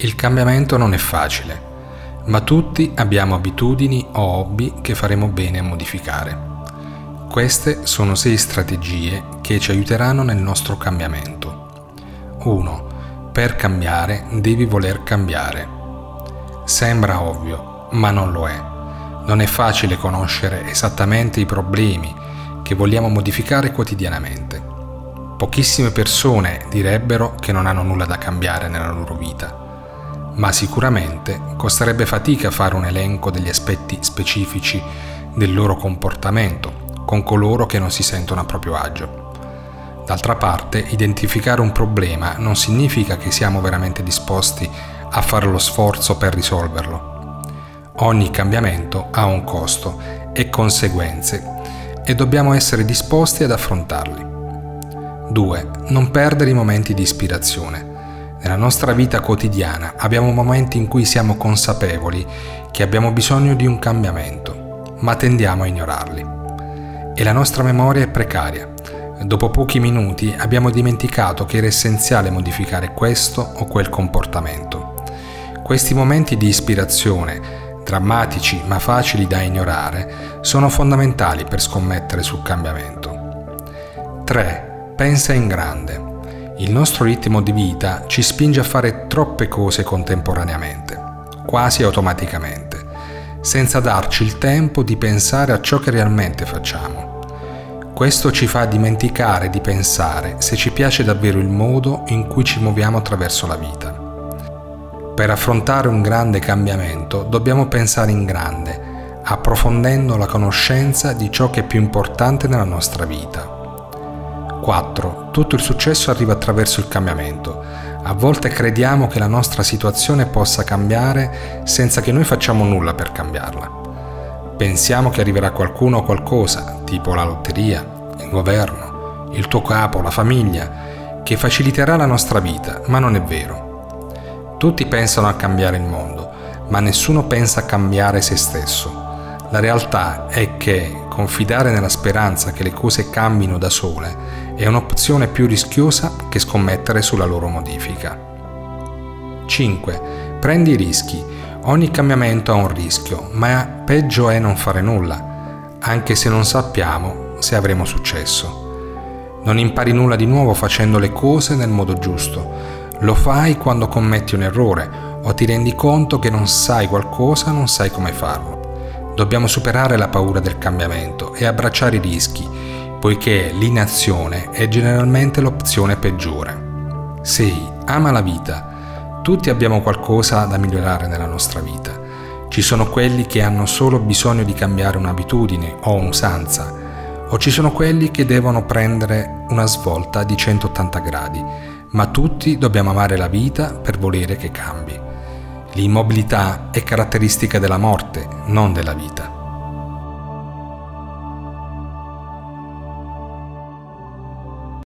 Il cambiamento non è facile, ma tutti abbiamo abitudini o hobby che faremo bene a modificare. Queste sono sei strategie che ci aiuteranno nel nostro cambiamento. 1. Per cambiare devi voler cambiare. Sembra ovvio, ma non lo è. Non è facile conoscere esattamente i problemi che vogliamo modificare quotidianamente. Pochissime persone direbbero che non hanno nulla da cambiare nella loro vita ma sicuramente costerebbe fatica fare un elenco degli aspetti specifici del loro comportamento con coloro che non si sentono a proprio agio. D'altra parte, identificare un problema non significa che siamo veramente disposti a fare lo sforzo per risolverlo. Ogni cambiamento ha un costo e conseguenze e dobbiamo essere disposti ad affrontarli. 2. Non perdere i momenti di ispirazione. Nella nostra vita quotidiana abbiamo momenti in cui siamo consapevoli che abbiamo bisogno di un cambiamento, ma tendiamo a ignorarli. E la nostra memoria è precaria. Dopo pochi minuti abbiamo dimenticato che era essenziale modificare questo o quel comportamento. Questi momenti di ispirazione, drammatici ma facili da ignorare, sono fondamentali per scommettere sul cambiamento. 3. Pensa in grande. Il nostro ritmo di vita ci spinge a fare troppe cose contemporaneamente, quasi automaticamente, senza darci il tempo di pensare a ciò che realmente facciamo. Questo ci fa dimenticare di pensare se ci piace davvero il modo in cui ci muoviamo attraverso la vita. Per affrontare un grande cambiamento dobbiamo pensare in grande, approfondendo la conoscenza di ciò che è più importante nella nostra vita 4. Tutto il successo arriva attraverso il cambiamento. A volte crediamo che la nostra situazione possa cambiare senza che noi facciamo nulla per cambiarla. Pensiamo che arriverà qualcuno o qualcosa, tipo la lotteria, il governo, il tuo capo, la famiglia, che faciliterà la nostra vita, ma non è vero. Tutti pensano a cambiare il mondo, ma nessuno pensa a cambiare se stesso. La realtà è che confidare nella speranza che le cose cambino da sole è un'opzione più rischiosa che scommettere sulla loro modifica. 5. Prendi i rischi. Ogni cambiamento ha un rischio, ma peggio è non fare nulla, anche se non sappiamo se avremo successo. Non impari nulla di nuovo facendo le cose nel modo giusto. Lo fai quando commetti un errore o ti rendi conto che non sai qualcosa, non sai come farlo. Dobbiamo superare la paura del cambiamento e abbracciare i rischi poiché l'inazione è generalmente l'opzione peggiore. 6. Ama la vita. Tutti abbiamo qualcosa da migliorare nella nostra vita. Ci sono quelli che hanno solo bisogno di cambiare un'abitudine o un'usanza, o ci sono quelli che devono prendere una svolta di 180 gradi, ma tutti dobbiamo amare la vita per volere che cambi. L'immobilità è caratteristica della morte, non della vita.